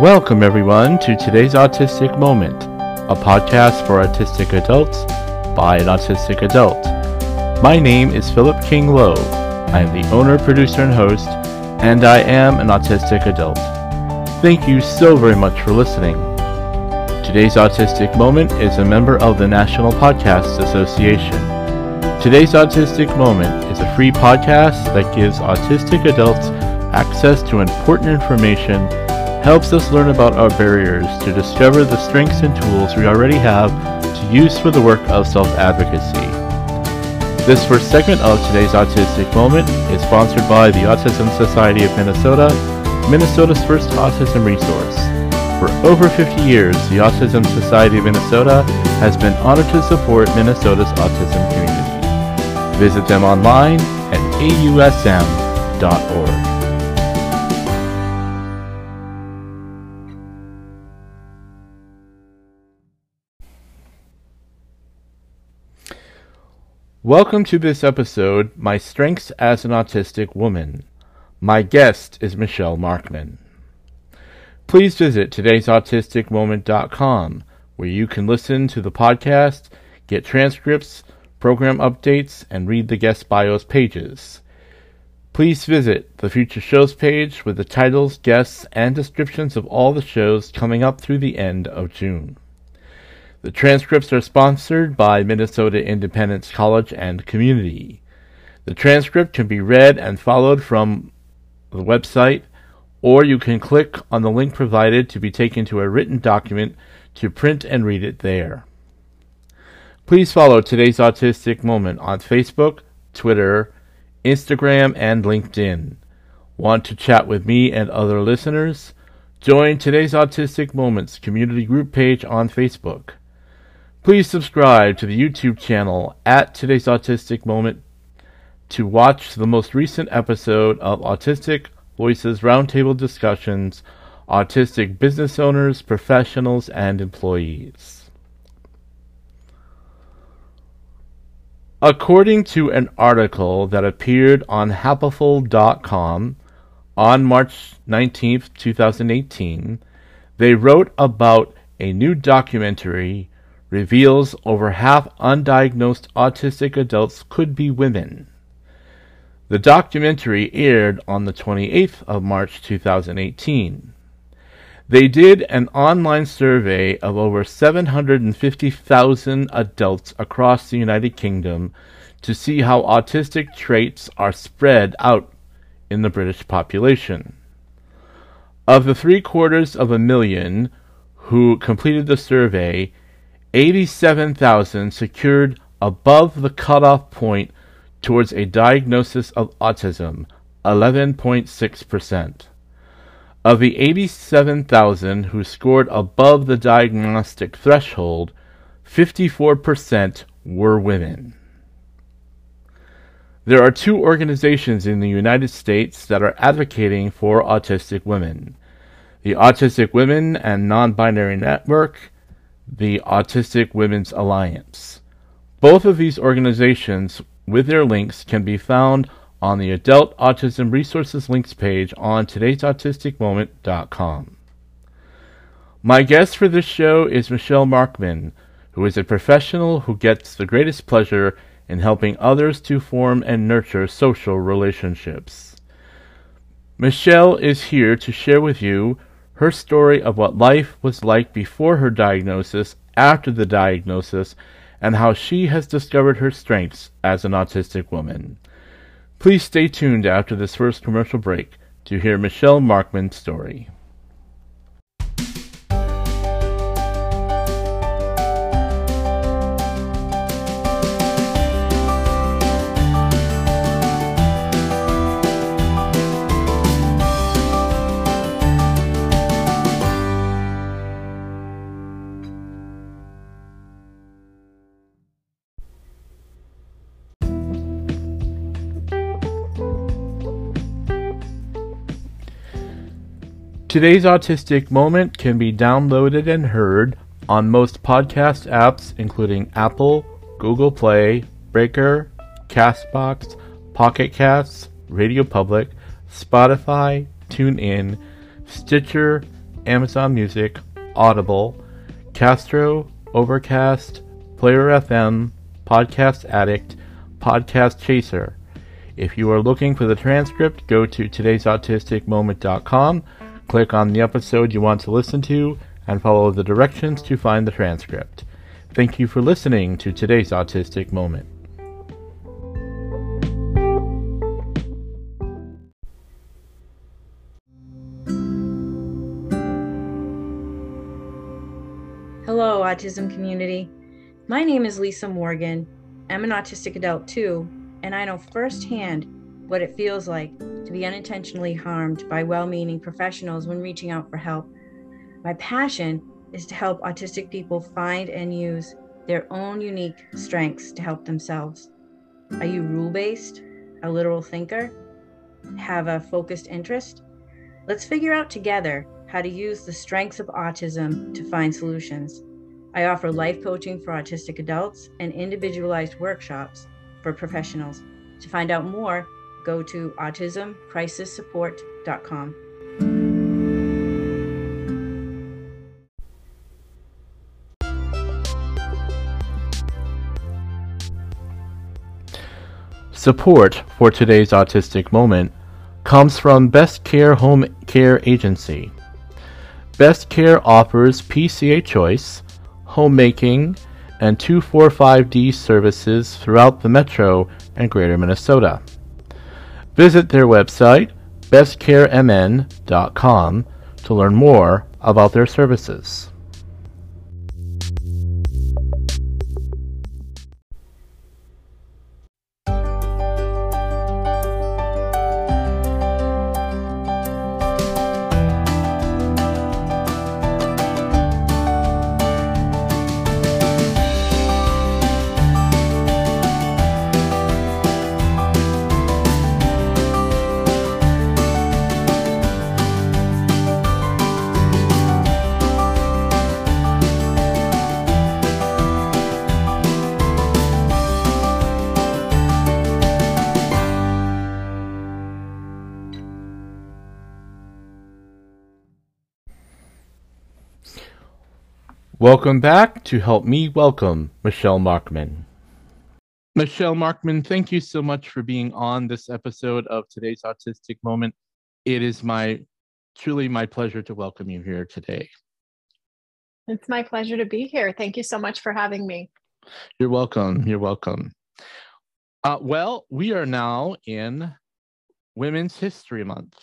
Welcome, everyone, to today's Autistic Moment, a podcast for autistic adults by an autistic adult. My name is Philip King Lowe. I am the owner, producer, and host, and I am an autistic adult. Thank you so very much for listening. Today's Autistic Moment is a member of the National Podcasts Association. Today's Autistic Moment is a free podcast that gives autistic adults access to important information helps us learn about our barriers to discover the strengths and tools we already have to use for the work of self-advocacy. This first segment of today's Autistic Moment is sponsored by the Autism Society of Minnesota, Minnesota's first autism resource. For over 50 years, the Autism Society of Minnesota has been honored to support Minnesota's autism community. Visit them online at ausm.org. Welcome to this episode, My Strengths as an Autistic Woman. My guest is Michelle Markman. Please visit today'sautisticmoment.com where you can listen to the podcast, get transcripts, program updates, and read the guest bios pages. Please visit the future shows page with the titles, guests, and descriptions of all the shows coming up through the end of June. The transcripts are sponsored by Minnesota Independence College and Community. The transcript can be read and followed from the website, or you can click on the link provided to be taken to a written document to print and read it there. Please follow today's Autistic Moment on Facebook, Twitter, Instagram, and LinkedIn. Want to chat with me and other listeners? Join today's Autistic Moments community group page on Facebook. Please subscribe to the YouTube channel at Today's Autistic Moment to watch the most recent episode of Autistic Voices Roundtable Discussions Autistic Business Owners, Professionals, and Employees. According to an article that appeared on Happiful.com on March 19, 2018, they wrote about a new documentary reveals over half undiagnosed autistic adults could be women. The documentary aired on the 28th of March 2018. They did an online survey of over 750,000 adults across the United Kingdom to see how autistic traits are spread out in the British population. Of the three quarters of a million who completed the survey, 87,000 secured above the cutoff point towards a diagnosis of autism, 11.6%. Of the 87,000 who scored above the diagnostic threshold, 54% were women. There are two organizations in the United States that are advocating for autistic women the Autistic Women and Non Binary Network the Autistic Women's Alliance. Both of these organizations, with their links, can be found on the Adult Autism Resources links page on today'sautisticmoment.com. My guest for this show is Michelle Markman, who is a professional who gets the greatest pleasure in helping others to form and nurture social relationships. Michelle is here to share with you her story of what life was like before her diagnosis, after the diagnosis, and how she has discovered her strengths as an autistic woman. Please stay tuned after this first commercial break to hear Michelle Markman's story. Today's Autistic Moment can be downloaded and heard on most podcast apps, including Apple, Google Play, Breaker, Castbox, Pocket Casts, Radio Public, Spotify, TuneIn, Stitcher, Amazon Music, Audible, Castro, Overcast, Player FM, Podcast Addict, Podcast Chaser. If you are looking for the transcript, go to today'sautisticmoment.com, click on the episode you want to listen to, and follow the directions to find the transcript. Thank you for listening to today's Autistic Moment. Hello, autism community. My name is Lisa Morgan. I'm an autistic adult too, and I know firsthand what it feels like to be unintentionally harmed by well meaning professionals when reaching out for help. My passion is to help autistic people find and use their own unique strengths to help themselves. Are you rule based, a literal thinker, have a focused interest? Let's figure out together how to use the strengths of autism to find solutions. I offer life coaching for autistic adults and individualized workshops for professionals. To find out more, go to autismcrisissupport.com. Support for today's autistic moment comes from Best Care Home Care Agency. Best Care offers PCA choice, homemaking, and 245D services throughout the metro and greater Minnesota. Visit their website, bestcaremn.com, to learn more about their services. Welcome back to help me welcome Michelle Markman. Michelle Markman, thank you so much for being on this episode of today's Autistic Moment. It is my truly my pleasure to welcome you here today. It's my pleasure to be here. Thank you so much for having me. You're welcome. You're welcome. Uh, well, we are now in Women's History Month,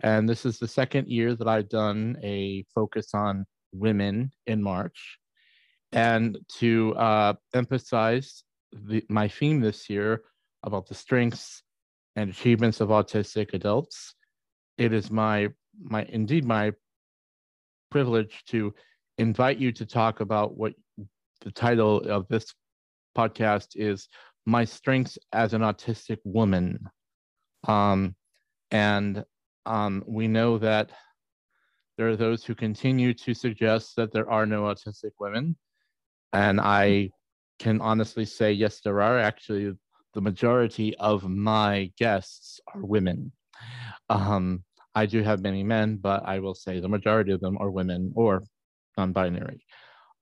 and this is the second year that I've done a focus on women in March. And to uh, emphasize the, my theme this year about the strengths and achievements of autistic adults, it is my my indeed my privilege to invite you to talk about what the title of this podcast is my strengths as an autistic woman um, and um, we know that there are those who continue to suggest that there are no autistic women. And I can honestly say, yes, there are. Actually, the majority of my guests are women. Um, I do have many men, but I will say the majority of them are women or non binary.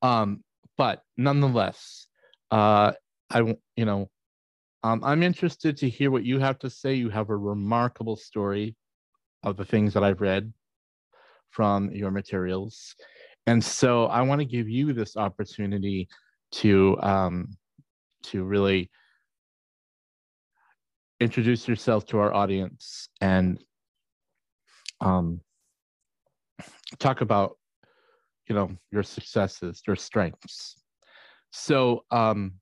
Um, but nonetheless, uh, I, you know, um, I'm interested to hear what you have to say. You have a remarkable story of the things that I've read from your materials. And so I want to give you this opportunity to um, to really introduce yourself to our audience and um, talk about you know your successes, your strengths. So, um,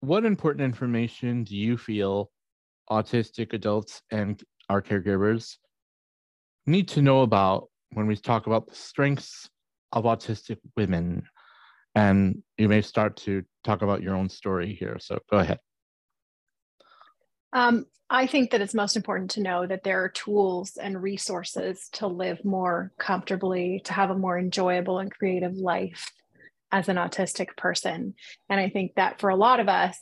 what important information do you feel autistic adults and our caregivers need to know about when we talk about the strengths of autistic women. And you may start to talk about your own story here. So go ahead. Um, I think that it's most important to know that there are tools and resources to live more comfortably, to have a more enjoyable and creative life as an autistic person. And I think that for a lot of us,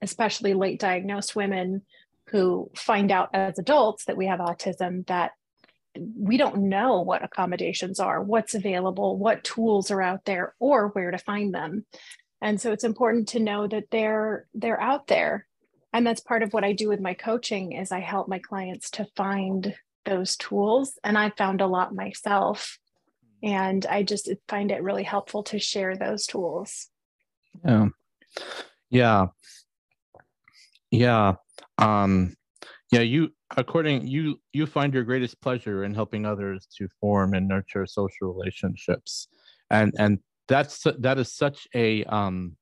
especially late diagnosed women who find out as adults that we have autism, that we don't know what accommodations are, what's available, what tools are out there, or where to find them. And so it's important to know that they're they're out there. And that's part of what I do with my coaching is I help my clients to find those tools. And I found a lot myself. And I just find it really helpful to share those tools. Yeah. Yeah. Yeah. Um yeah, you according you you find your greatest pleasure in helping others to form and nurture social relationships. And and that's that is such a um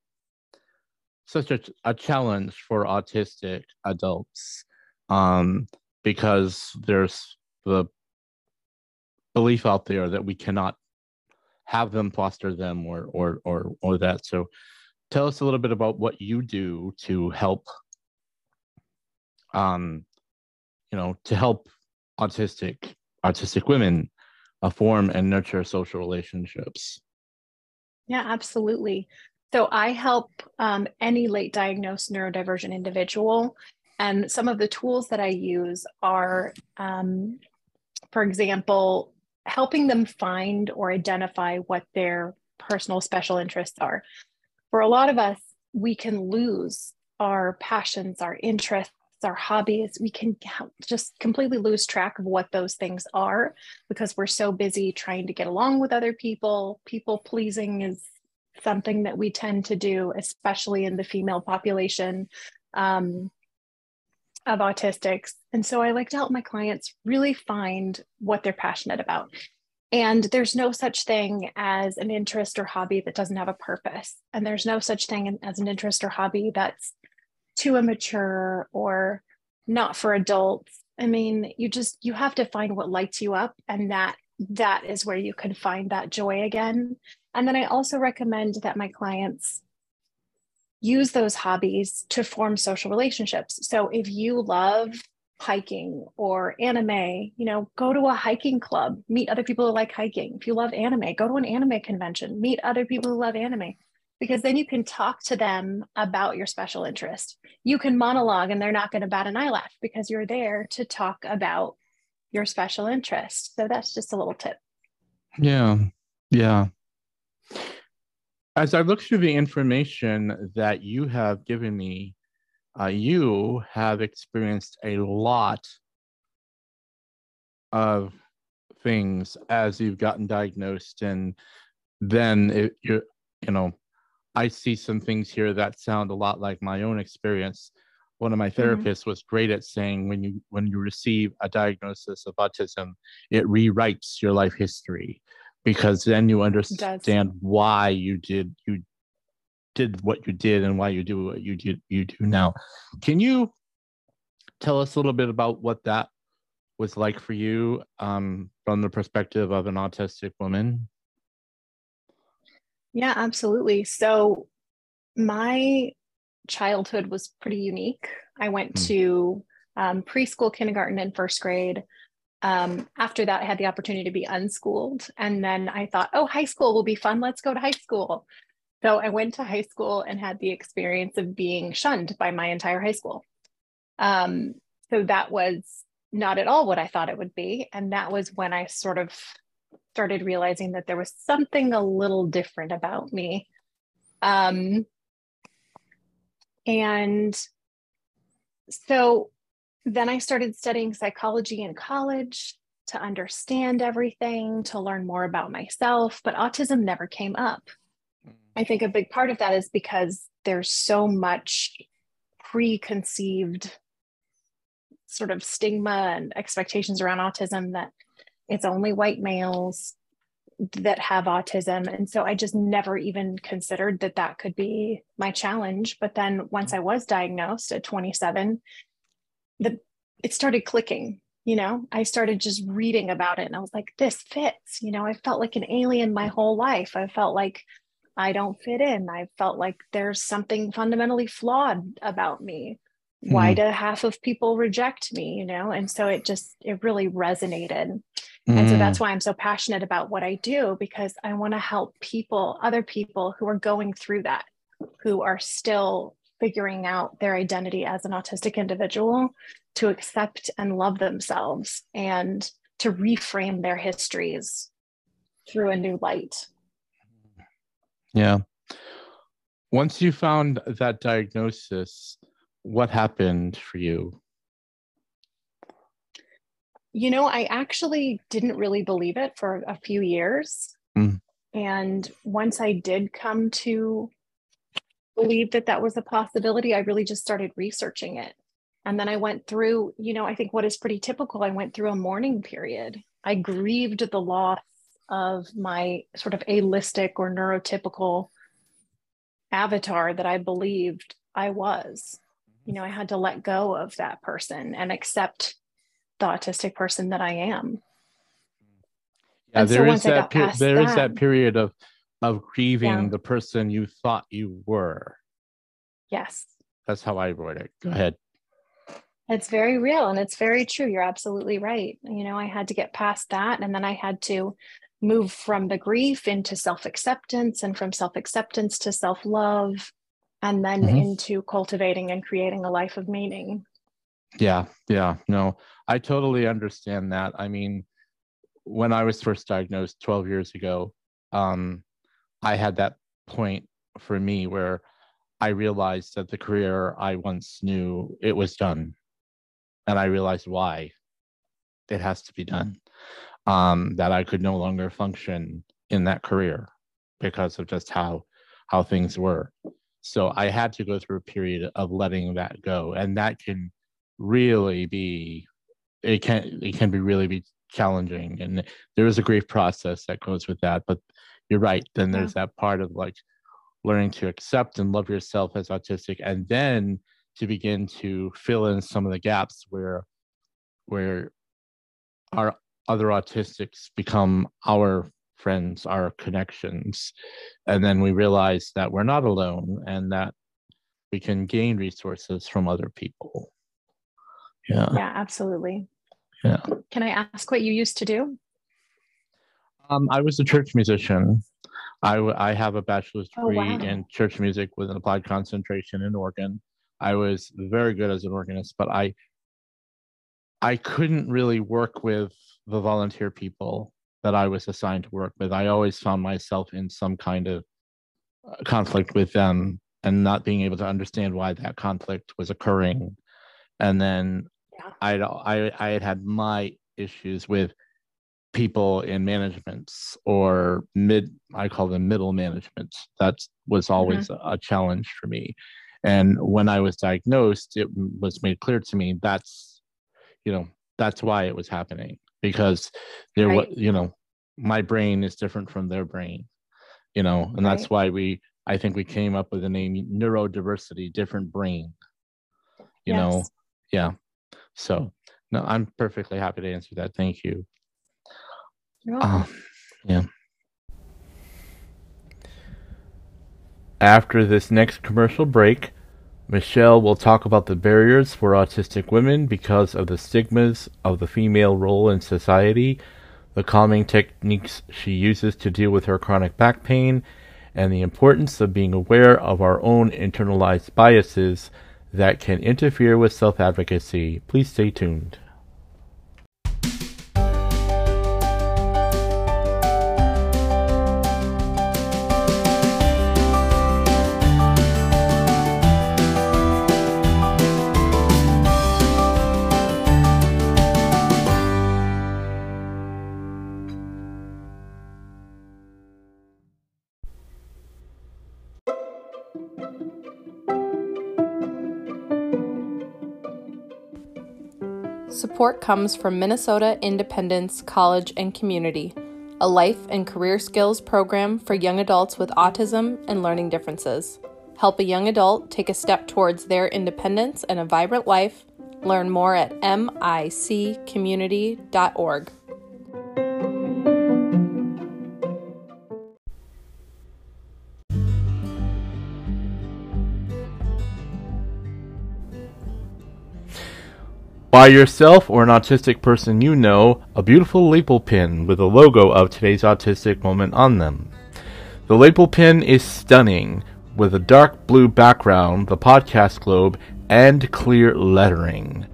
such a, a challenge for autistic adults um because there's the belief out there that we cannot have them foster them or or or or that. So tell us a little bit about what you do to help um you know, to help autistic autistic women uh, form and nurture social relationships. Yeah, absolutely. So I help um, any late diagnosed neurodivergent individual. And some of the tools that I use are, um, for example, helping them find or identify what their personal special interests are. For a lot of us, we can lose our passions, our interests, our hobbies, we can just completely lose track of what those things are because we're so busy trying to get along with other people. People pleasing is something that we tend to do, especially in the female population um, of autistics. And so I like to help my clients really find what they're passionate about. And there's no such thing as an interest or hobby that doesn't have a purpose. And there's no such thing as an interest or hobby that's too immature or not for adults. I mean you just you have to find what lights you up and that that is where you can find that joy again. And then i also recommend that my clients use those hobbies to form social relationships. So if you love hiking or anime you know go to a hiking club meet other people who like hiking. If you love anime go to an anime convention meet other people who love anime because then you can talk to them about your special interest. You can monologue and they're not going to bat an eyelash because you're there to talk about your special interest. So that's just a little tip. Yeah. Yeah. As I look through the information that you have given me, uh, you have experienced a lot of things as you've gotten diagnosed and then it, you you know I see some things here that sound a lot like my own experience. One of my mm-hmm. therapists mm-hmm. was great at saying when you when you receive a diagnosis of autism, it rewrites your life history because then you understand why you did you did what you did and why you do what you did you do now. Can you tell us a little bit about what that was like for you um, from the perspective of an autistic woman? Yeah, absolutely. So my childhood was pretty unique. I went mm. to um, preschool, kindergarten, and first grade. Um, after that, I had the opportunity to be unschooled. And then I thought, oh, high school will be fun. Let's go to high school. So I went to high school and had the experience of being shunned by my entire high school. Um, so that was not at all what I thought it would be. And that was when I sort of started realizing that there was something a little different about me. Um, and so then I started studying psychology in college to understand everything, to learn more about myself, but autism never came up. Mm. I think a big part of that is because there's so much preconceived sort of stigma and expectations around autism that it's only white males that have autism. And so i just never even considered that that could be my challenge. But then once i was diagnosed at 27 the it started clicking you know? I started just reading about it and i was like this fits you know? I felt like an alien my whole life. I felt like i don't fit in. I felt like there's something fundamentally flawed about me. Why hmm. do half of people reject me you know? And so it just it really resonated Mm. And so that's mm. why I'm so passionate about what I do because I want to help people, other people who are going through that, who are still figuring out their identity as an autistic individual to accept and love themselves and to reframe their histories through a new light. Yeah. Once you found that diagnosis, what happened for you? You know, I actually didn't really believe it for a few years. Mm. And once I did come to believe that that was a possibility, I really just started researching it. And then I went through, you know, I think what is pretty typical, I went through a mourning period. I grieved the loss of my sort of allistic or neurotypical avatar that I believed I was. You know, I had to let go of that person and accept the autistic person that I am. Yeah, and there so is that, per- there that, is that period of of grieving yeah. the person you thought you were. Yes. That's how I wrote it. Go ahead. It's very real and it's very true. You're absolutely right. You know, I had to get past that and then I had to move from the grief into self acceptance and from self acceptance to self love and then mm-hmm. into cultivating and creating a life of meaning. Yeah, yeah, no, I totally understand that. I mean, when I was first diagnosed 12 years ago, um, I had that point for me where I realized that the career I once knew it was done, and I realized why it has to be done um, that I could no longer function in that career because of just how how things were. So I had to go through a period of letting that go, and that can really be it can it can be really be challenging, and there is a grief process that goes with that. But you're right. Then there's yeah. that part of like learning to accept and love yourself as autistic, and then to begin to fill in some of the gaps where where our other autistics become our friends, our connections. And then we realize that we're not alone and that we can gain resources from other people. Yeah. Yeah, absolutely. Yeah. Can I ask what you used to do? Um, I was a church musician. I, w- I have a bachelor's degree oh, wow. in church music with an applied concentration in organ. I was very good as an organist, but I I couldn't really work with the volunteer people that I was assigned to work with. I always found myself in some kind of uh, conflict with them and not being able to understand why that conflict was occurring. And then yeah. I'd, I I had had my issues with people in managements or mid I call them middle management. That was always mm-hmm. a challenge for me. And when I was diagnosed, it was made clear to me that's you know that's why it was happening because there right. was you know my brain is different from their brain you know and that's right. why we i think we came up with the name neurodiversity different brain you yes. know yeah so no i'm perfectly happy to answer that. Thank you. Um, yeah. After this next commercial break Michelle will talk about the barriers for autistic women because of the stigmas of the female role in society, the calming techniques she uses to deal with her chronic back pain, and the importance of being aware of our own internalized biases that can interfere with self advocacy. Please stay tuned. Support comes from Minnesota Independence College and Community, a life and career skills program for young adults with autism and learning differences. Help a young adult take a step towards their independence and a vibrant life. Learn more at miccommunity.org. Buy yourself or an autistic person you know a beautiful label pin with a logo of today's autistic moment on them. The label pin is stunning with a dark blue background, the podcast globe, and clear lettering.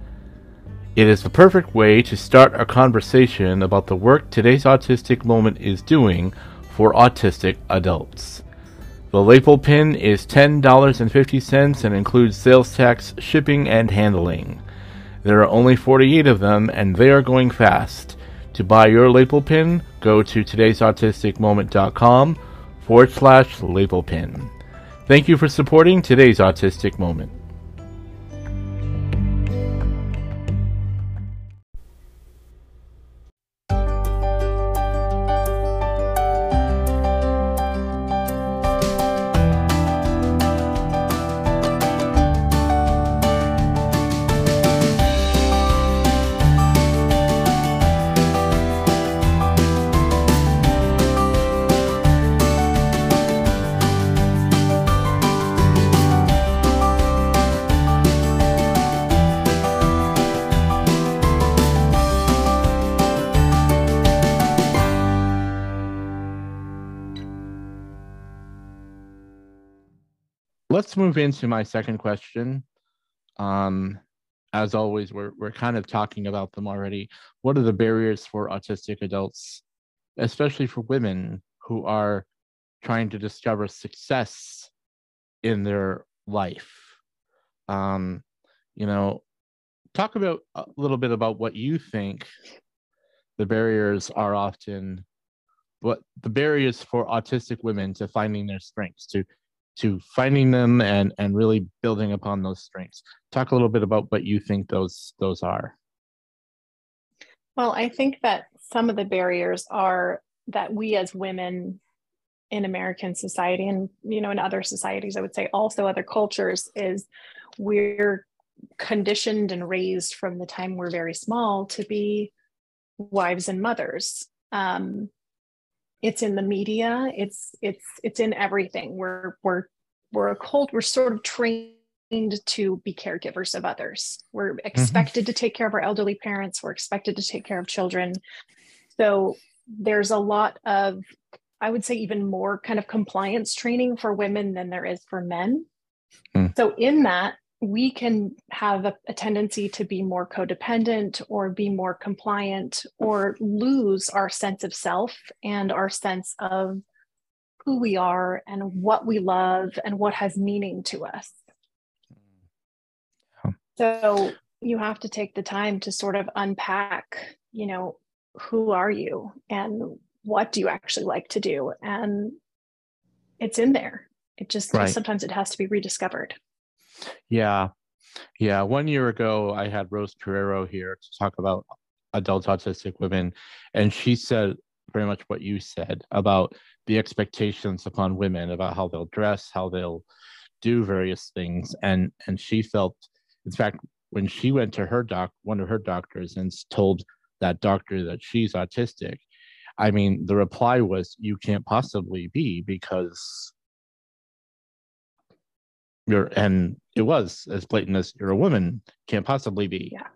It is the perfect way to start a conversation about the work today's autistic moment is doing for autistic adults. The label pin is $10.50 and includes sales tax, shipping, and handling. There are only 48 of them and they are going fast. To buy your label pin, go to today'sautisticmoment.com forward slash label pin. Thank you for supporting today's Autistic Moment. Move into my second question. Um, as always, we're we're kind of talking about them already. What are the barriers for autistic adults, especially for women who are trying to discover success in their life? Um, you know, talk about a little bit about what you think the barriers are often what the barriers for autistic women to finding their strengths to to finding them and and really building upon those strengths. Talk a little bit about what you think those those are. Well i think that some of the barriers are that we as women in american society and you know in other societies i would say also other cultures is we're conditioned and raised from the time we're very small to be wives and mothers. Um, it's in the media it's it's it's in everything we're we're we're a cult we're sort of trained to be caregivers of others we're mm-hmm. expected mm-hmm. to take care of our elderly parents we're expected to take care of children so there's a lot of i would say even more kind of compliance training for women than there is for men mm. so in that we can have a, a, tendency to be more codependent or be more compliant or lose our sense of self and our sense of who we are and what we love and what has meaning to us. Hmm. So you have to take the time to sort of unpack, you know, who are you and what do you actually like to do? And it's in there. It just right. sometimes it has to be rediscovered. Yeah. Yeah. One year ago, I had Rose Carrero here to talk about adult autistic women. And she said very much what you said about the expectations upon women about how they'll dress, how they'll do various things. And and she felt, in fact, when she went to her doc, one of her doctors, and told that doctor that she's autistic, I mean, the reply was, "You can't possibly be because you're and it was as blatant as you're a woman can't possibly be. Yeah.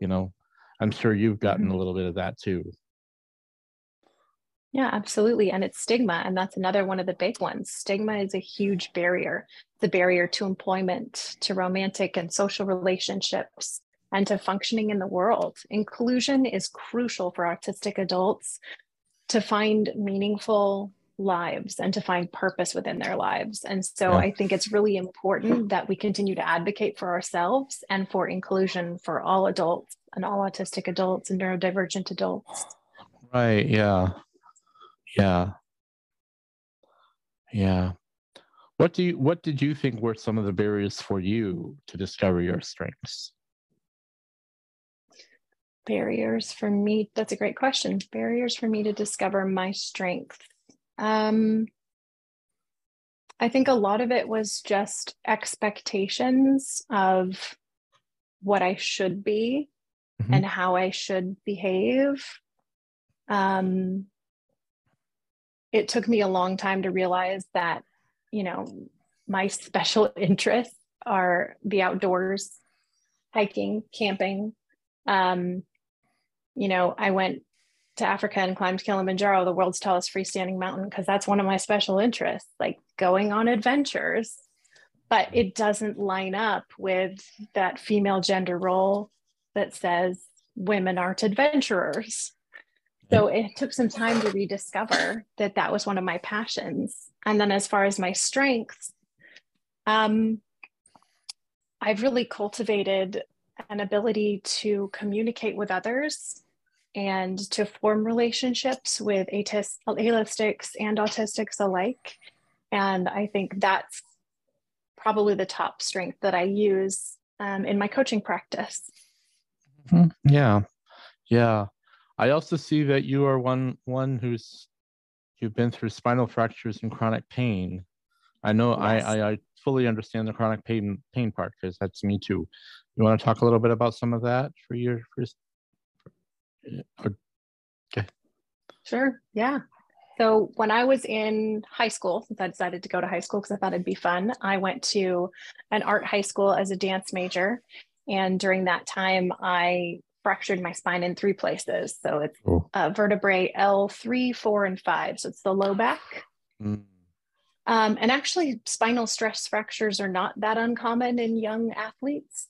You know i'm sure you've gotten mm-hmm. a little bit of that too. Yeah absolutely. And it's stigma and that's another one of the big ones. Stigma is a huge barrier. The barrier to employment to romantic and social relationships and to functioning in the world. Inclusion is crucial for autistic adults to find meaningful lives and to find purpose within their lives. And so yeah. I think it's really important mm. that we continue to advocate for ourselves and for inclusion for all adults and all autistic adults and neurodivergent adults. Right. Yeah. Yeah. Yeah. What do you what did you think were some of the barriers for you to discover your strengths? Barriers for me, that's a great question. Barriers for me to discover my strength. Um, I think a lot of it was just expectations of what I should be mm-hmm. and how I should behave. Um, it took me a long time to realize that, you know, my special interests are the outdoors, hiking, camping. Um, you know, I went to Africa and climbed Kilimanjaro, the world's tallest freestanding mountain, because that's one of my special interests, like going on adventures. But it doesn't line up with that female gender role that says women aren't adventurers. So it took some time to rediscover that that was one of my passions. And then as far as my strengths, um, I've really cultivated an ability to communicate with others and to form relationships with autist- allistics and autistics alike. And I think that's probably the top strength that I use um, in my coaching practice. Mm-hmm. Yeah, yeah. I also see that you are one one who's you've been through spinal fractures and chronic pain. I know yes. I, I, I fully understand the chronic pain pain part because that's me too. You want to talk a little bit about some of that for your first? Okay. Sure. Yeah. So when I was in high school, since I decided to go to high school because I thought it'd be fun, I went to an art high school as a dance major. And during that time, I fractured my spine in three places. So it's oh. uh, vertebrae L3, 4, and 5. So it's the low back. Mm. Um, and actually, spinal stress fractures are not that uncommon in young athletes.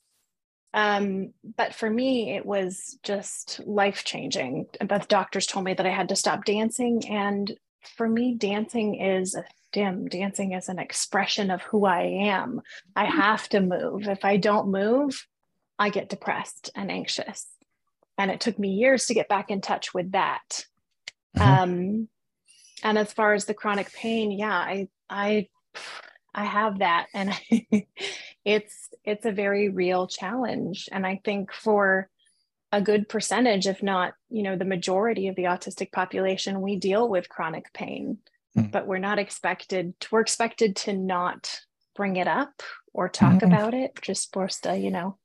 Um, but for me, it was just life changing. But doctors told me that I had to stop dancing. And for me, dancing is a dim. Dancing is an expression of who I am. I mm-hmm. have to move. If I don't move, I get depressed and anxious. And it took me years to get back in touch with that. Mm-hmm. Um, and as far as the chronic pain, yeah, I, I, I have that, and it's it's a very real challenge. And I think for a good percentage, if not, you know, the majority of the autistic population, we deal with chronic pain, mm. but we're not expected. To, we're expected to not bring it up or talk mm. about it. Just supposed to, you know,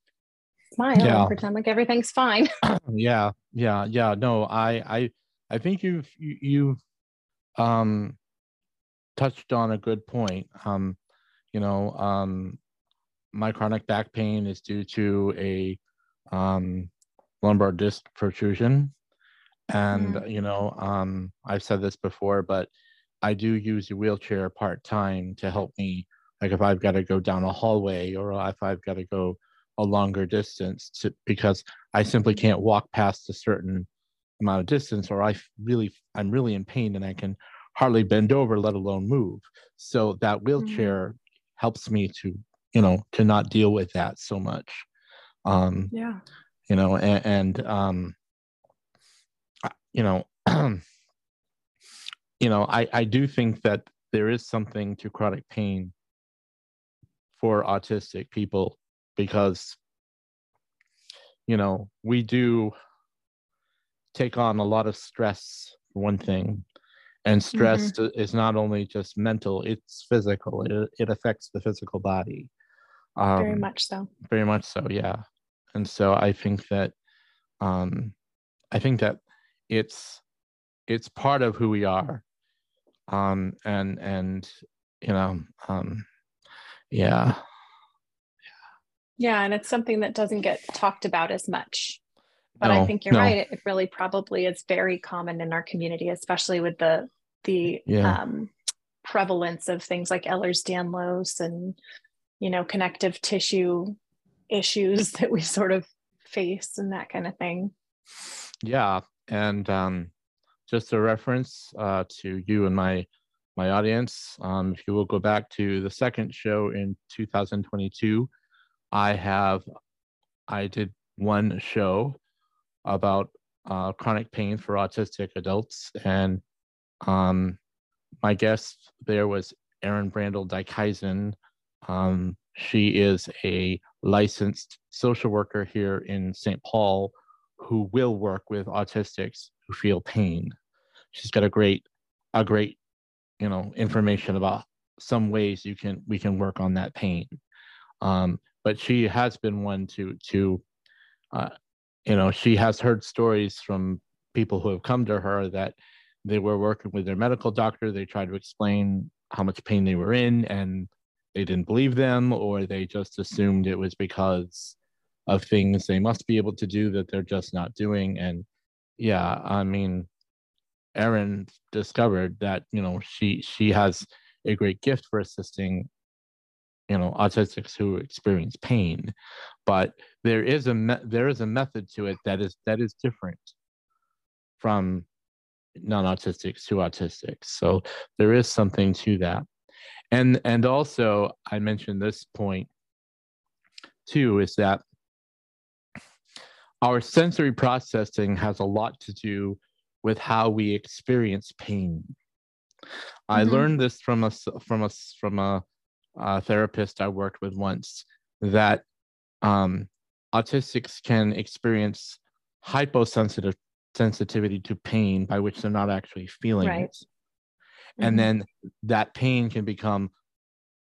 smile yeah. and pretend like everything's fine. yeah, yeah, yeah. No, I, I, I think you've you, you've um touched on a good point. Um, you know, um, my chronic back pain is due to a um, lumbar disc protrusion. And, mm. you know, um, I've said this before, but I do use a wheelchair part time to help me. Like if I've got to go down a hallway or if I've got to go a longer distance to, because I simply can't walk past a certain amount of distance or I really, I'm really in pain and I can hardly bend over, let alone move. So that wheelchair mm. helps me to, you know, to not deal with that so much. Um, yeah. You know, and, and um, you know, you know, I, I do think that there is something to chronic pain for autistic people because, you know, we do take on a lot of stress for one thing and stress mm-hmm. is not only just mental it's physical it, it affects the physical body um, very much so very much so yeah and so i think that um i think that it's it's part of who we are um and and you know um yeah yeah and it's something that doesn't get talked about as much but no, I think you're no. right. It really probably is very common in our community, especially with the the yeah. um, prevalence of things like Ehlers-Danlos and you know connective tissue issues that we sort of face and that kind of thing. Yeah, and um, just a reference uh, to you and my my audience. Um, if you will go back to the second show in 2022, I have I did one show about uh, chronic pain for autistic adults, and um, my guest there was Erin Brandel Dykhuizen. Um, she is a licensed social worker here in St. Paul who will work with autistics who feel pain. She's got a great, a great, you know, information about some ways you can we can work on that pain. Um, but she has been one to to, uh, you know, she has heard stories from people who have come to her that they were working with their medical doctor. They tried to explain how much pain they were in, and they didn't believe them, or they just assumed it was because of things they must be able to do that they're just not doing. And yeah, I mean, Erin discovered that you know she she has a great gift for assisting you know autistics who experience pain. But there is a me- there is a method to it that is that is different from non-autistics to autistics. So there is something to that and and also i mentioned this point too is that our sensory processing has a lot to do with how we experience pain i Mhm. learned this from a from a s- from a, a therapist i worked with once that um, autistics can experience hyposensitive sensitivity to pain by which they're not actually feeling Right. it and Mhm. then that pain can become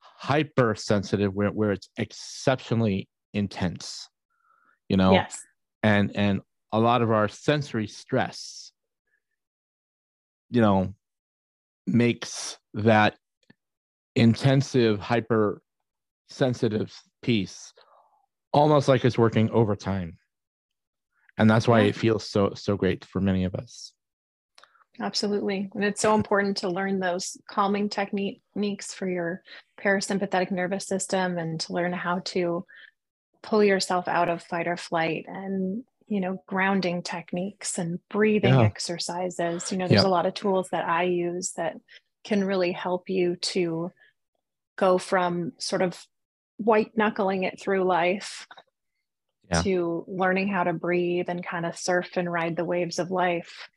hypersensitive where, where it's exceptionally intense you know yes. and and a lot of our sensory stress you know makes that intensive hyper sensitive piece almost like it's working overtime and that's why it feels so so great for many of us Absolutely. And it's so important to learn those calming techniques for your parasympathetic nervous system and to learn how to pull yourself out of fight or flight and, you know, grounding techniques and breathing Yeah. exercises. You know, there's Yeah. a lot of tools that I use that can really help you to go from sort of white knuckling it through life Yeah. to learning how to breathe and kind of surf and ride the waves of life.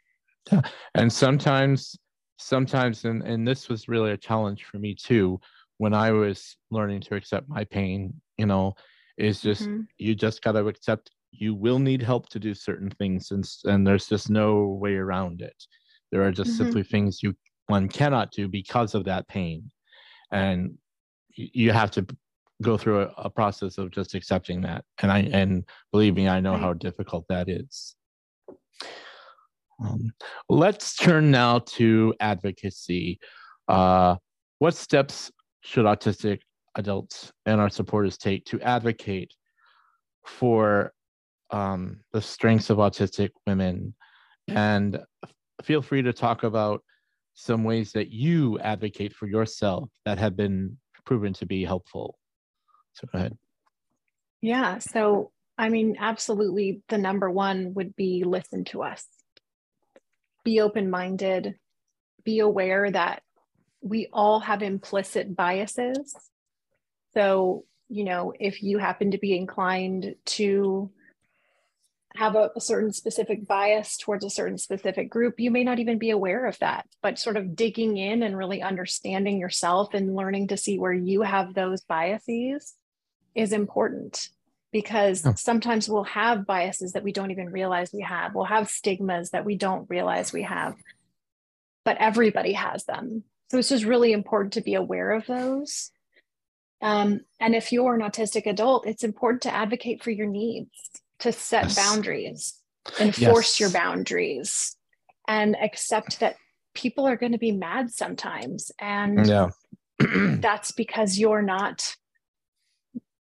and sometimes sometimes and and this was really a challenge for me too when i was learning to accept my pain you know is just Mhm. you just got to accept you will need help to do certain things and and there's just no way around it there are just Mhm. simply things you one cannot do because of that pain and you have to go through a, a process of just accepting that and i and believe me i know Right. how difficult that is um, let's turn now to advocacy. Uh, what steps should autistic adults and our supporters take to advocate for um, the strengths of autistic women? And feel free to talk about some ways that you advocate for yourself that have been proven to be helpful. So go ahead. Yeah. So, I mean, absolutely, the number one would be listen to us. Be open minded. Be aware that we all have implicit biases. So, you know, if you happen to be inclined to have a, a certain specific bias towards a certain specific group, you may not even be aware of that. But sort of digging in and really understanding yourself and learning to see where you have those biases is important because Yeah. sometimes we'll have biases that we don't even realize we have. We'll have stigmas that we don't realize we have, but everybody has them. So it's just really important to be aware of those. Um, and if you're an autistic adult, it's important to advocate for your needs, to set Yes. boundaries, enforce your boundaries, and accept that people are going to be mad sometimes. And Yeah. that's because you're not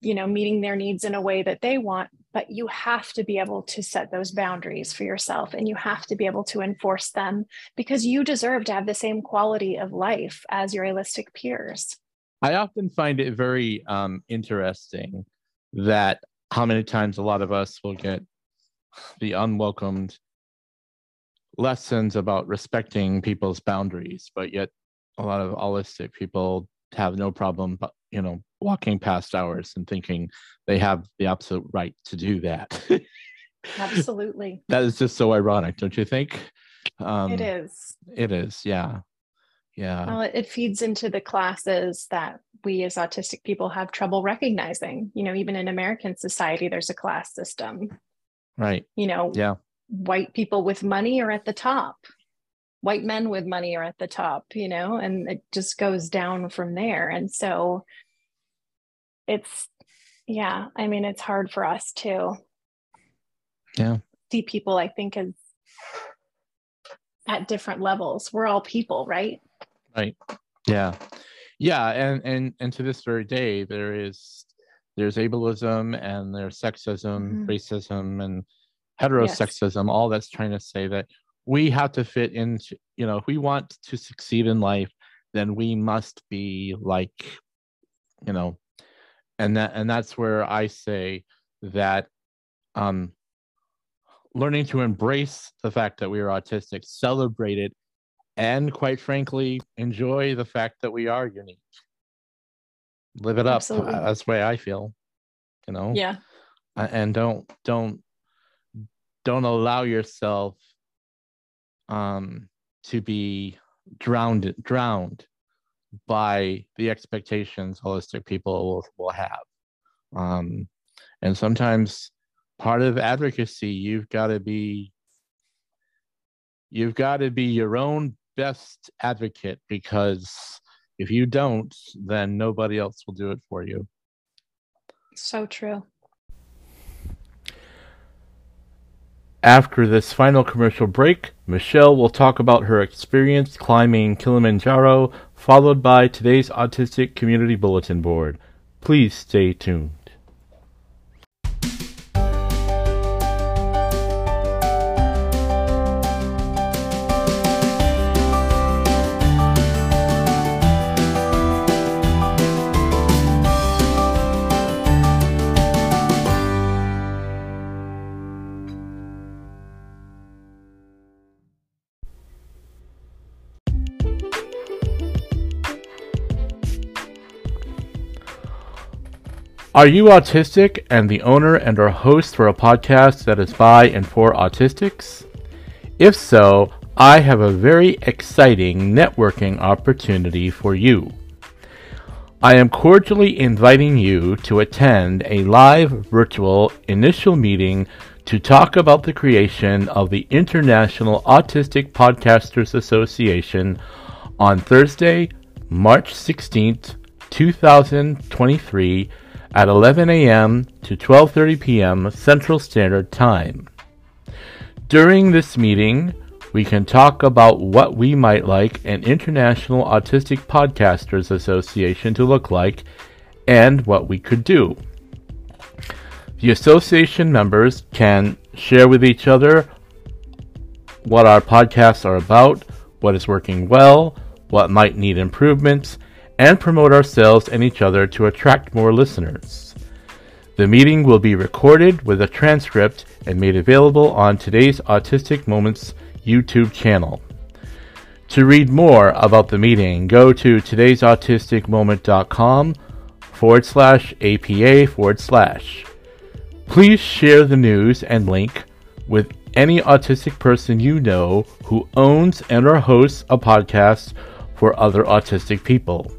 you know meeting their needs in a way that they want but you have to be able to set those boundaries for yourself and you have to be able to enforce them because you deserve to have the same quality of life as your allistic peers. I often find it very um, interesting that how many times a lot of us will get the unwelcomed lessons about respecting people's boundaries, but yet a lot of allistic people have no problem, you know, walking past ours and thinking they have the absolute right to do that. absolutely that is just so ironic, don't you think? Um, it is It is, yeah, yeah. well it, it feeds into the classes that we as autistic people have trouble recognizing you know even in american society there's a class system right. you know Yeah. white people with money are at the top white men with money are at the top you know and it just goes down from there and so it's yeah i mean it's hard for us to Yeah. see people i think as at different levels we're all people right Right. Yeah. Yeah. And and and to this very day, there is there's ableism and there's sexism, Mhm. racism, and heterosexism. All that's trying to say that we have to fit into. You know, if we want to succeed in life, then we must be like, you know, and that and that's where I say that um, learning to embrace the fact that we are autistic, celebrate it, and quite frankly, enjoy the fact that we are unique. Live it up. Absolutely. That's the way I feel. You know. Yeah. And don't don't don't allow yourself um to be drowned drowned by the expectations allistic people will, will have um and sometimes part of advocacy you've got to be you've got to be your own best advocate because if you don't then nobody else will do it for you So true. After this final commercial break, Michelle will talk about her experience climbing Kilimanjaro, followed by today's Autistic Community Bulletin Board. Please stay tuned. Are you autistic and the owner and or host for a podcast that is by and for autistics? If so, I have a very exciting networking opportunity for you. I am cordially inviting you to attend a live virtual initial meeting to talk about the creation of the International Autistic Podcasters Association on Thursday, March 16th, 2023 at 11 a.m. to 12:30 p.m. Central Standard Time. During this meeting, we can talk about what we might like an International Autistic Podcasters Association to look like and what we could do. The association members can share with each other what our podcasts are about, what is working well, what might need improvements, and promote ourselves and each other to attract more listeners. The meeting will be recorded with a transcript and made available on today's Autistic Moments YouTube channel. To read more about the meeting, go to today'sautisticmoment.com forward slash APA forward slash. Please share the news and link with any autistic person you know who owns and or hosts a podcast for other autistic people.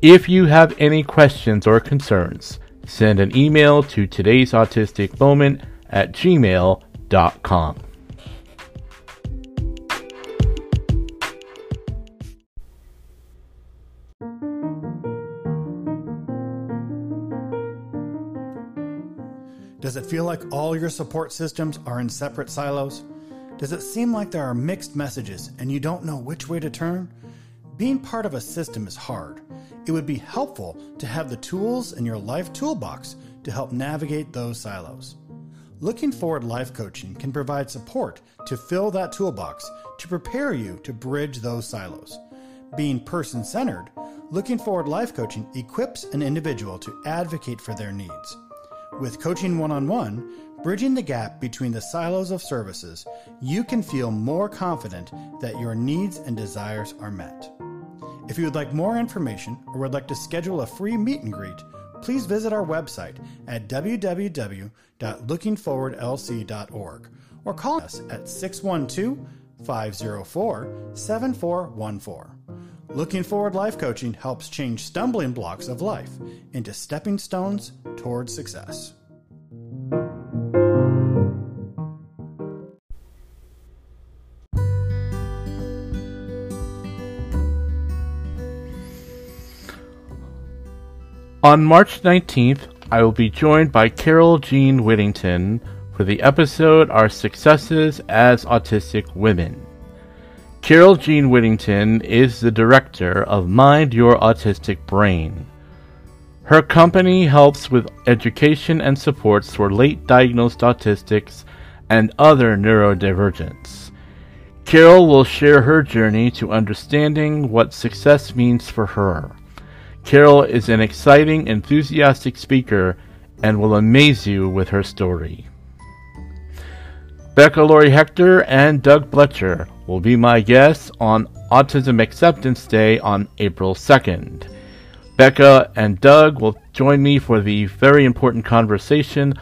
If you have any questions or concerns, send an email to today's autistic moment at gmail.com. Does it feel like all your support systems are in separate silos? Does it seem like there are mixed messages and you don't know which way to turn? Being part of a system is hard. It would be helpful to have the tools in your life toolbox to help navigate those silos. Looking Forward Life Coaching can provide support to fill that toolbox to prepare you to bridge those silos. Being person centered, Looking Forward Life Coaching equips an individual to advocate for their needs. With coaching one on one, bridging the gap between the silos of services, you can feel more confident that your needs and desires are met. If you would like more information or would like to schedule a free meet and greet, please visit our website at www.lookingforwardlc.org or call us at 612 504 7414. Looking Forward Life Coaching helps change stumbling blocks of life into stepping stones towards success. On March 19th, I will be joined by Carol Jean Whittington for the episode Our Successes as Autistic Women. Carol Jean Whittington is the director of Mind Your Autistic Brain. Her company helps with education and supports for late diagnosed autistics and other neurodivergents. Carol will share her journey to understanding what success means for her. Carol is an exciting, enthusiastic speaker and will amaze you with her story. Becca Lory Hector and Doug Blecher will be my guests on Autism Acceptance Day on April 2nd. Becca and Doug will join me for the very important conversation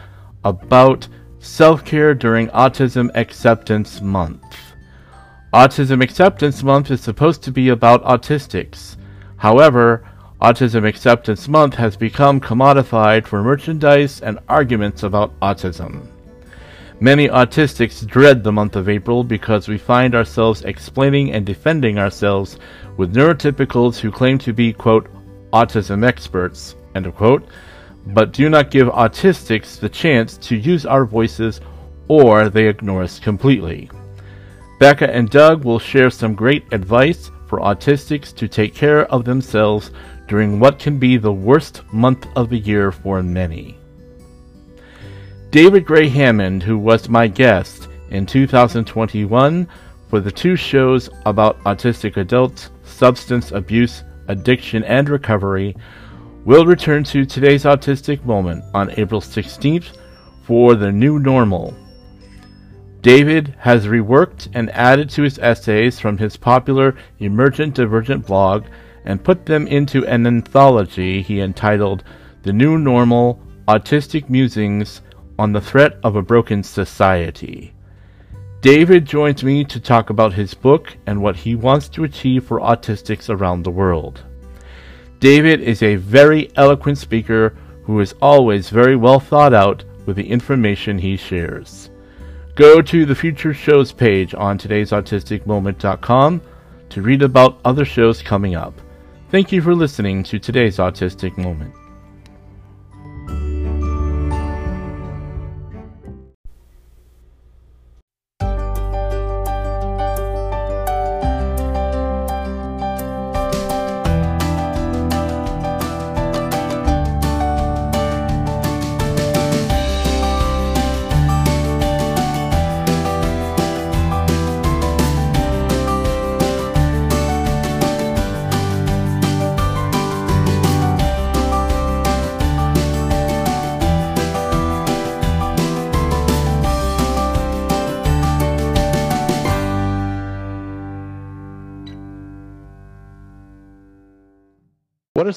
about self care during Autism Acceptance Month. Autism Acceptance Month is supposed to be about autistics. However, Autism Acceptance Month has become commodified for merchandise and arguments about autism. Many autistics dread the month of April because we find ourselves explaining and defending ourselves with neurotypicals who claim to be, quote, autism experts, end of quote, but do not give autistics the chance to use our voices or they ignore us completely. Becca and Doug will share some great advice for autistics to take care of themselves during what can be the worst month of the year for many. David Gray Hammond, who was my guest in 2021 for the two shows about autistic adults, substance abuse, addiction, and recovery, will return to today's autistic moment on April 16th for the new normal. David has reworked and added to his essays from his popular Emergent Divergent blog and put them into an anthology he entitled The New Normal Autistic Musings on the Threat of a Broken Society. David joins me to talk about his book and what he wants to achieve for autistics around the world. David is a very eloquent speaker who is always very well thought out with the information he shares. Go to the Future Shows page on today'sautisticmoment.com to read about other shows coming up. Thank you for listening to today's Autistic Moment.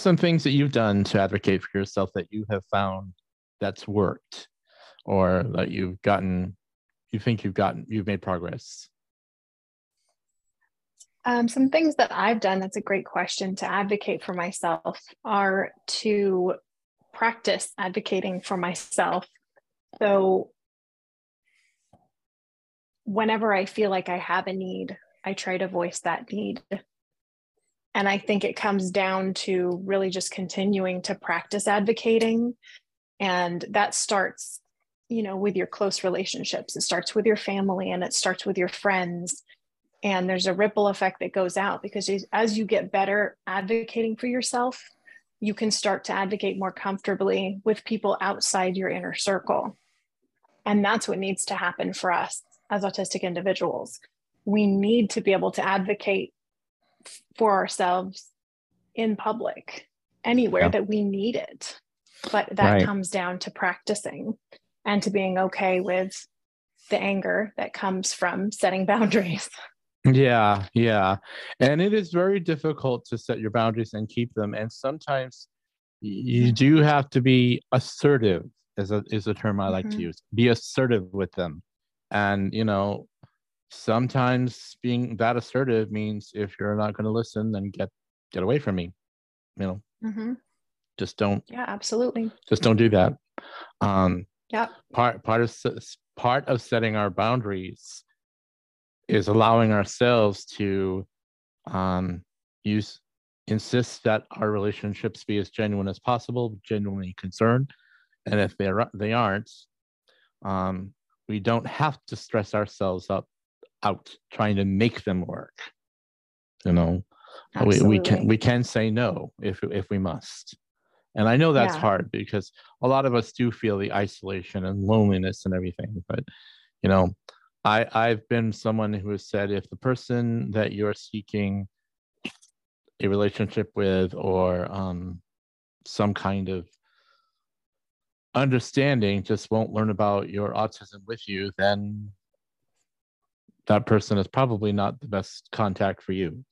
Some things that you've done to advocate for yourself that you have found that's worked or that you've gotten, you think you've gotten, you've made progress? Um, some things that I've done that's a great question to advocate for myself are to practice advocating for myself. So, whenever I feel like I have a need, I try to voice that need and I think it comes down to really just continuing to practice advocating. And that starts, you know, with your close relationships. It starts with your family and it starts with your friends. And there's a ripple effect that goes out because as you get better advocating for yourself, you can start to advocate more comfortably with people outside your inner circle. And that's what needs to happen for us as autistic individuals. We need to be able to advocate for ourselves in public anywhere yeah. that we need it. But that right. comes down to practicing and to being okay with the anger that comes from setting boundaries. Yeah yeah. And it is very difficult to set your boundaries and keep them. And sometimes you do have to be assertive is a is a term i like mm-hmm. to use. Be assertive with them. And you know sometimes being that assertive means if you're not going to listen then get get away from me you know? Mm-hmm. just don't yeah absolutely. just don't do that. Um yeah. part part of part of setting our boundaries is allowing ourselves to um use insist that our relationships be as genuine as possible genuinely concerned. And if they're they aren't um we don't have to stress ourselves up out trying to make them work you know? We, we can we can say no if if we must. And i know that's yeah. hard because a lot of us do feel the isolation and loneliness and everything but you know i i've been someone who has said if the person that you're seeking a relationship with or um, some kind of understanding just won't learn about your autism with you, then that person is probably not the best contact for you.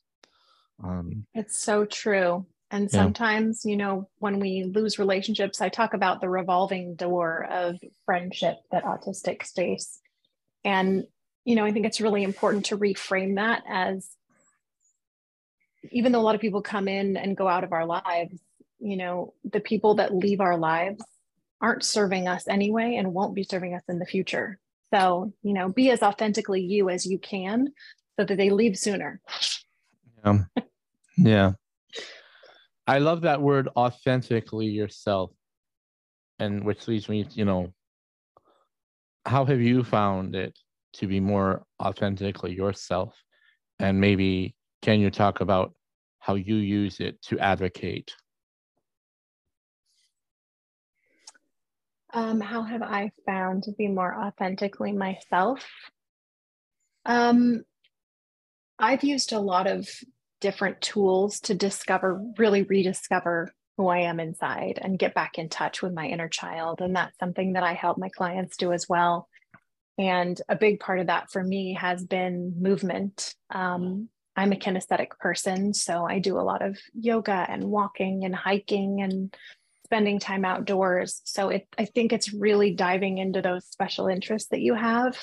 Um, it's so true. And sometimes, yeah. you know, when we lose relationships, I talk about the revolving door of friendship that autistics face. And, you know, I think it's really important to reframe that as even though a lot of people come in and go out of our lives, you know, the people that leave our lives aren't serving us anyway and won't be serving us in the future. So, you know, be as authentically you as you can so that they leave sooner. Yeah. yeah. I love that word authentically yourself. And which leads me, you know, how have you found it to be more authentically yourself? And maybe can you talk about how you use it to advocate? Um, how have I found to be more authentically myself? Um, I've used a lot of different tools to discover, really rediscover who I am inside and get back in touch with my inner child. And that's something that I help my clients do as well. And a big part of that for me has been movement. Um, I'm a kinesthetic person, so I do a lot of yoga and walking and hiking and spending time outdoors. So it, I think it's really diving into those special interests that you have,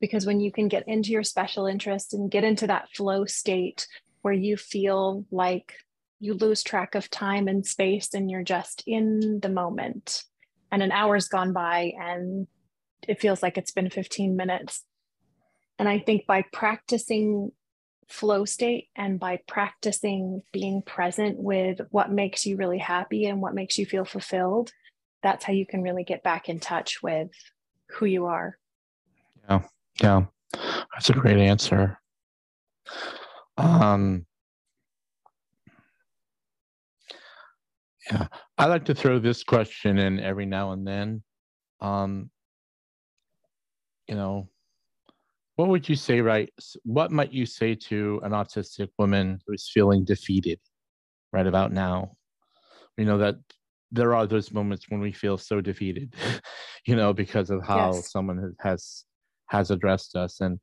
because when you can get into your special interest and get into that flow state where you feel like you lose track of time and space and you're just in the moment, and an hour's gone by and it feels like it's been 15 minutes. And I think by practicing flow state and by practicing being present with what makes you really happy and what makes you feel fulfilled that's how you can really get back in touch with who you are. Yeah yeah. That's a great answer. Um yeah i like to throw this question in every now and then. Um you know what would you say right what might you say to an autistic woman who's feeling defeated right about now you know that there are those moments when we feel so defeated you know because of how yes. someone has has addressed us and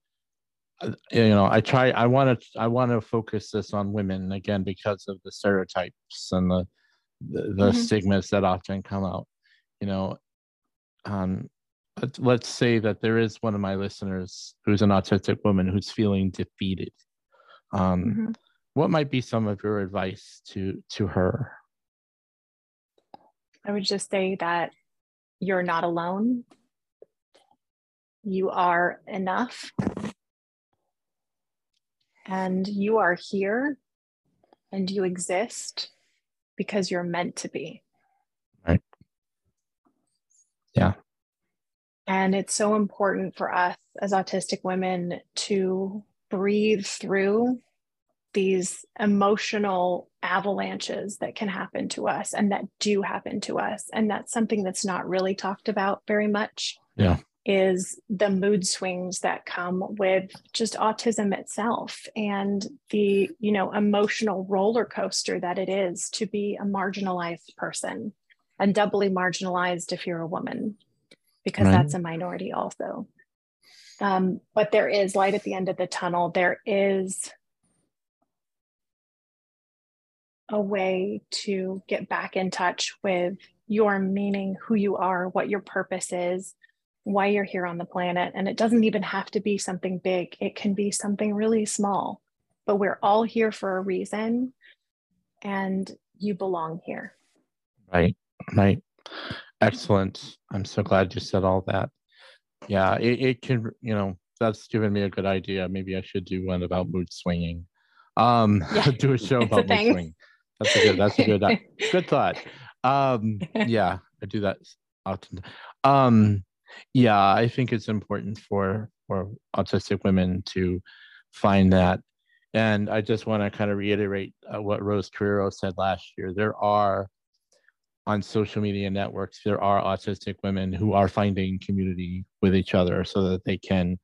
uh, you know i try i want to i want to focus this on women again because of the stereotypes and the the, the mm-hmm. stigmas that often come out you know um let's say that there is one of my listeners who's an autistic woman who's feeling defeated. Um, mm-hmm. what might be some of your advice to to her? I would just say that you're not alone. You are enough. And you are here and you exist because you're meant to be. Right. Yeah and it's so important for us as autistic women to breathe through these emotional avalanches that can happen to us and that do happen to us. And that's something that's not really talked about very much. Yeah. Is the mood swings that come with just autism itself and the, you know, emotional roller coaster that it is to be a marginalized person and doubly marginalized if you're a woman because right. that's a minority also. Um, but there is light at the end of the tunnel. There is a way to get back in touch with your meaning, who you are, what your purpose is, why you're here on the planet. And it doesn't even have to be something big, it can be something really small. But we're all here for a reason, and you belong here. Right, right. Excellent. I'm so glad you said all that. Yeah, it, it can, you know, that's given me a good idea. Maybe I should do one about mood swinging. Um, yeah, do a show about a mood swing. That's a good, that's a good, uh, good thought. Um, yeah, I do that often. Um, yeah, I think it's important for, for autistic women to find that. And I just want to kind of reiterate uh, what Rose Carrero said last year. There are on social media networks, there are autistic women who are finding community with each other so that they can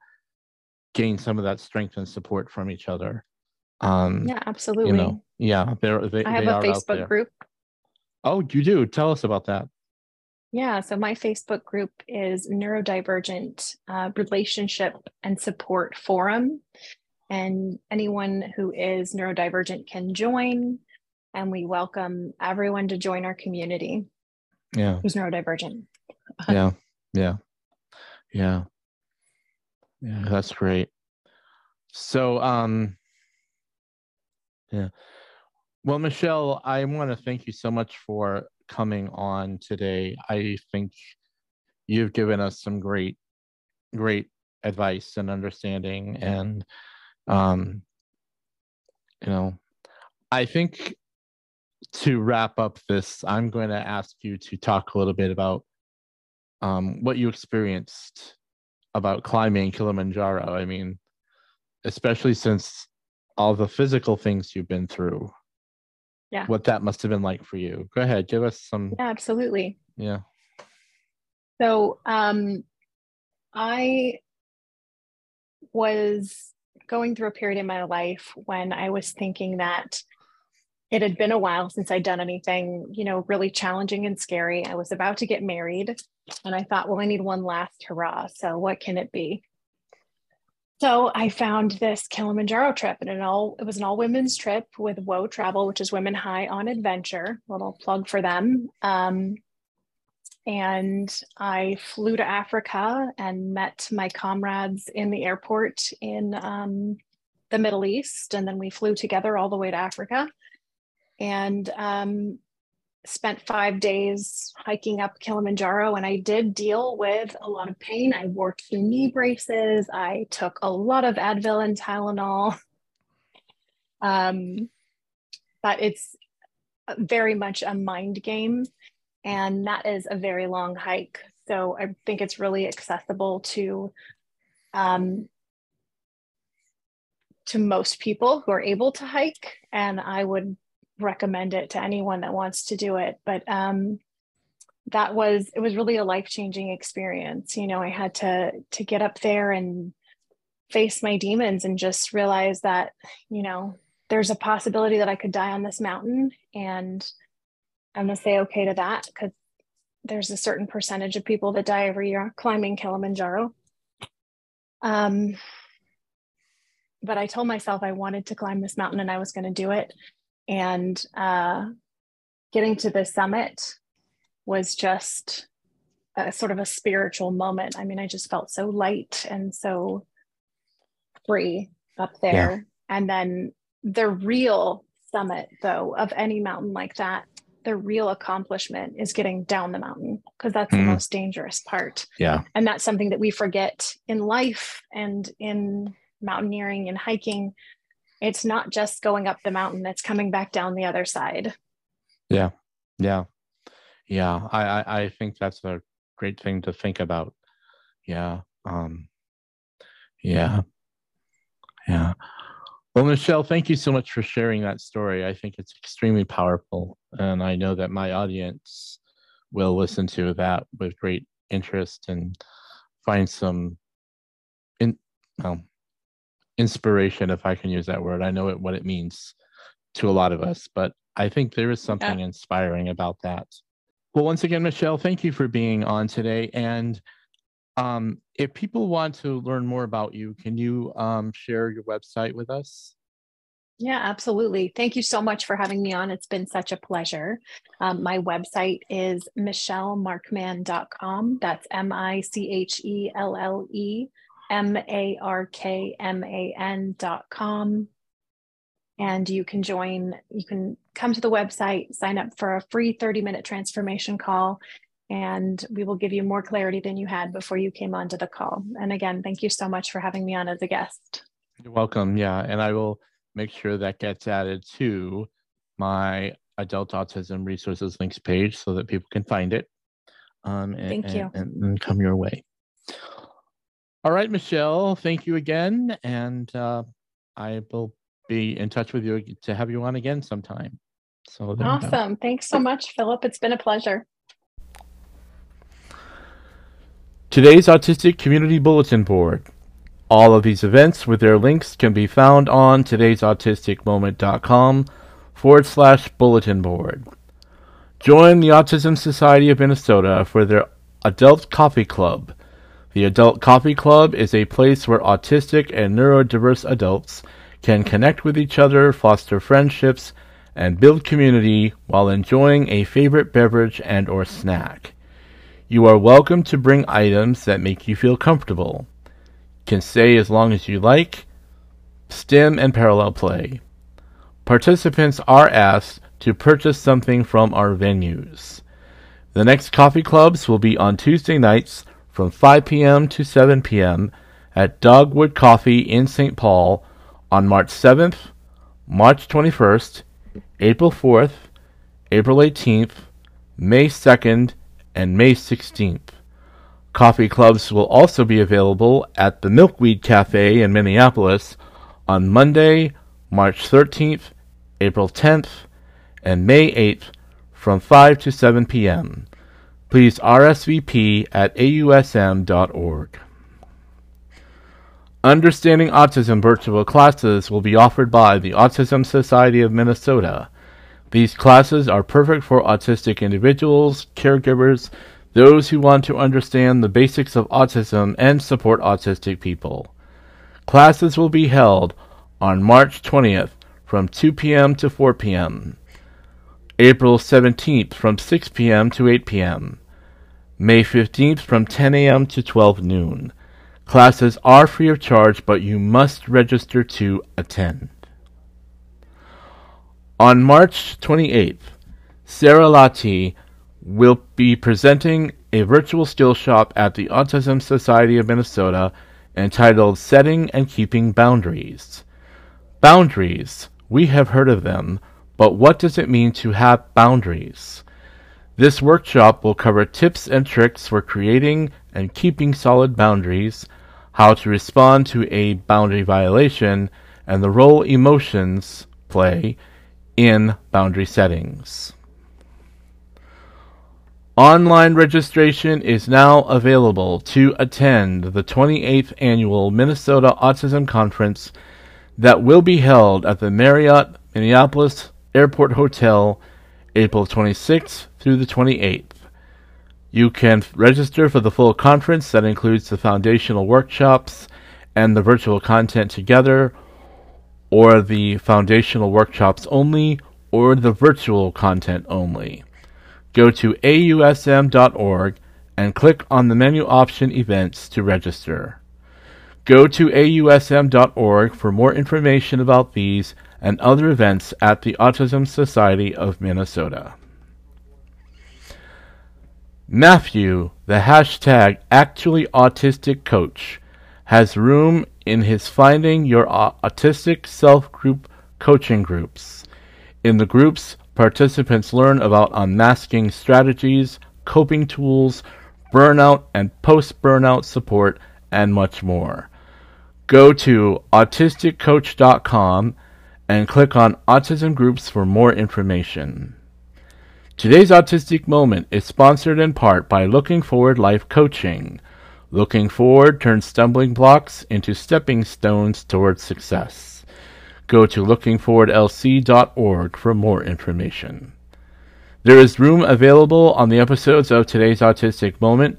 gain some of that strength and support from each other. Um, yeah, absolutely. You know, Yeah, they're they, I have a. Facebook group. Oh, you do. Tell us about that. Yeah, so my Facebook group is Neurodivergent uh, Relationship and Support Forum. And anyone who is neurodivergent can join. And we welcome everyone to join our community Yeah, who's neurodivergent. yeah, yeah, yeah, yeah. That's great. So, um, yeah. Well, Michelle, I want to thank you so much for coming on today. I think you've given us some great, great advice and understanding, and um, you know, I think to wrap up this, I'm going to ask you to talk a little bit about um, what you experienced about climbing Kilimanjaro. I mean, especially since all the physical things you've been through. Yeah. What that must have been like for you. Go ahead, give us some. Yeah, absolutely. Yeah. So um, I was going through a period in my life when I was thinking that it had been a while since I'd done anything, you know, really challenging and scary. I was about to get married and I thought, well, I need one last hurrah. So what can it be? So I found this Kilimanjaro trip and it all it was an all women's trip with WHOA Travel, which is Women High on Adventure. Little plug for them. Um, and I flew to Africa and met my comrades in the airport in um, the Middle East. And then we flew together all the way to Africa and um, spent five days hiking up Kilimanjaro. And I did deal with a lot of pain. I wore two knee braces, I took a lot of Advil and Tylenol. Um, but it's very much a mind game and that is a very long hike. So I think it's really accessible to um, to most people who are able to hike, and I would recommend it to anyone that wants to do it. But um, that was it was really a life changing experience. You know, I had to to get up there and face my demons and just realize that you know there's a possibility that I could die on this mountain and I'm going to say okay to that because there's a certain percentage of people that die every year climbing Kilimanjaro. Um, but I told myself I wanted to climb this mountain and I was going to do it. And uh, getting to the summit was just a sort of a spiritual moment. I mean, I just felt so light and so free up there. Yeah. And then the real summit, though, of any mountain like that the real accomplishment is getting down the mountain because that's mm-hmm. the most dangerous part. Yeah. And that's something that we forget in life and in mountaineering and hiking. It's not just going up the mountain, it's coming back down the other side. Yeah. Yeah. Yeah. I, I, I think that's a great thing to think about. Yeah. Um yeah. Yeah. Well, Michelle, thank you so much for sharing that story. I think it's extremely powerful. And I know that my audience will listen to that with great interest and find some in, well, inspiration, if I can use that word. I know it, what it means to a lot of us, but I think there is something yeah. inspiring about that. Well, once again, Michelle, thank you for being on today. And um, if people want to learn more about you, can you um, share your website with us? Yeah, absolutely. Thank you so much for having me on. It's been such a pleasure. Um, my website is michellemarkman.com. That's M I C H E L L E M A R K M A com. And you can join, you can come to the website, sign up for a free 30 minute transformation call, and we will give you more clarity than you had before you came onto the call. And again, thank you so much for having me on as a guest. You're welcome. Yeah. And I will make sure that gets added to my adult autism resources links page so that people can find it. Um, and, thank you. And, and, come your way. All right, Michelle, thank you again. And uh, I will be in touch with you to have you on again sometime. So awesome. Thanks so much, Philip. It's been a pleasure. Today's Autistic Community Bulletin Board. All of these events with their links can be found on today'sautisticmoment.com forward slash bulletin board. Join the Autism Society of Minnesota for their Adult Coffee Club. The Adult Coffee Club is a place where autistic and neurodiverse adults can connect with each other, foster friendships, and build community while enjoying a favorite beverage and or snack. You are welcome to bring items that make you feel comfortable. Can stay as long as you like. STEM and parallel play. Participants are asked to purchase something from our venues. The next coffee clubs will be on Tuesday nights from 5 p.m. to 7 p.m. at Dogwood Coffee in St. Paul on March 7th, March 21st, April 4th, April 18th, May 2nd, and May 16th. Coffee clubs will also be available at the Milkweed Cafe in Minneapolis on Monday, March 13th, April 10th, and May 8th from 5 to 7 p.m. Please RSVP at ausm.org. Understanding Autism virtual classes will be offered by the Autism Society of Minnesota. These classes are perfect for autistic individuals, caregivers, those who want to understand the basics of autism and support autistic people. Classes will be held on March 20th from 2 p.m. to 4 p.m., April 17th from 6 p.m. to 8 p.m., May 15th from 10 a.m. to 12 noon. Classes are free of charge, but you must register to attend. On March 28th, Sarah Lati will be presenting a virtual skill shop at the Autism Society of Minnesota entitled Setting and Keeping Boundaries. Boundaries, we have heard of them, but what does it mean to have boundaries? This workshop will cover tips and tricks for creating and keeping solid boundaries how to respond to a boundary violation, and the role emotions play in boundary settings. Online registration is now available to attend the 28th annual Minnesota Autism Conference that will be held at the Marriott Minneapolis Airport Hotel April 26th through the 28th. You can register for the full conference that includes the foundational workshops and the virtual content together, or the foundational workshops only, or the virtual content only. Go to ausm.org and click on the menu option Events to register. Go to ausm.org for more information about these and other events at the Autism Society of Minnesota. Matthew, the hashtag actually autistic coach, has room in his Finding Your Autistic Self group coaching groups. In the groups, participants learn about unmasking strategies, coping tools, burnout and post burnout support, and much more. Go to autisticcoach.com and click on Autism Groups for more information. Today's Autistic Moment is sponsored in part by Looking Forward Life Coaching. Looking forward turns stumbling blocks into stepping stones towards success. Go to lookingforwardlc.org for more information. There is room available on the episodes of today's Autistic Moment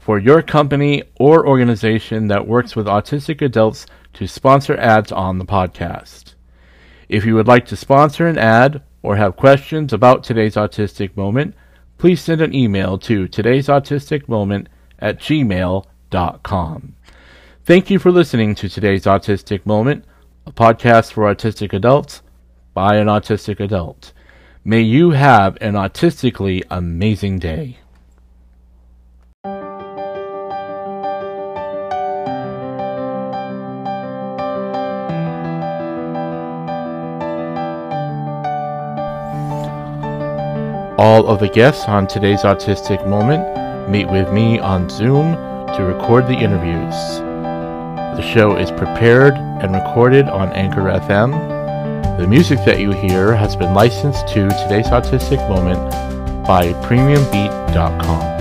for your company or organization that works with autistic adults to sponsor ads on the podcast. If you would like to sponsor an ad or have questions about today's autistic moment, please send an email to today's autistic moment at gmail.com. Thank you for listening to today's autistic moment, a podcast for autistic adults by an autistic adult. May you have an autistically amazing day. All of the guests on today's Autistic Moment meet with me on Zoom to record the interviews. The show is prepared and recorded on Anchor FM. The music that you hear has been licensed to today's Autistic Moment by PremiumBeat.com.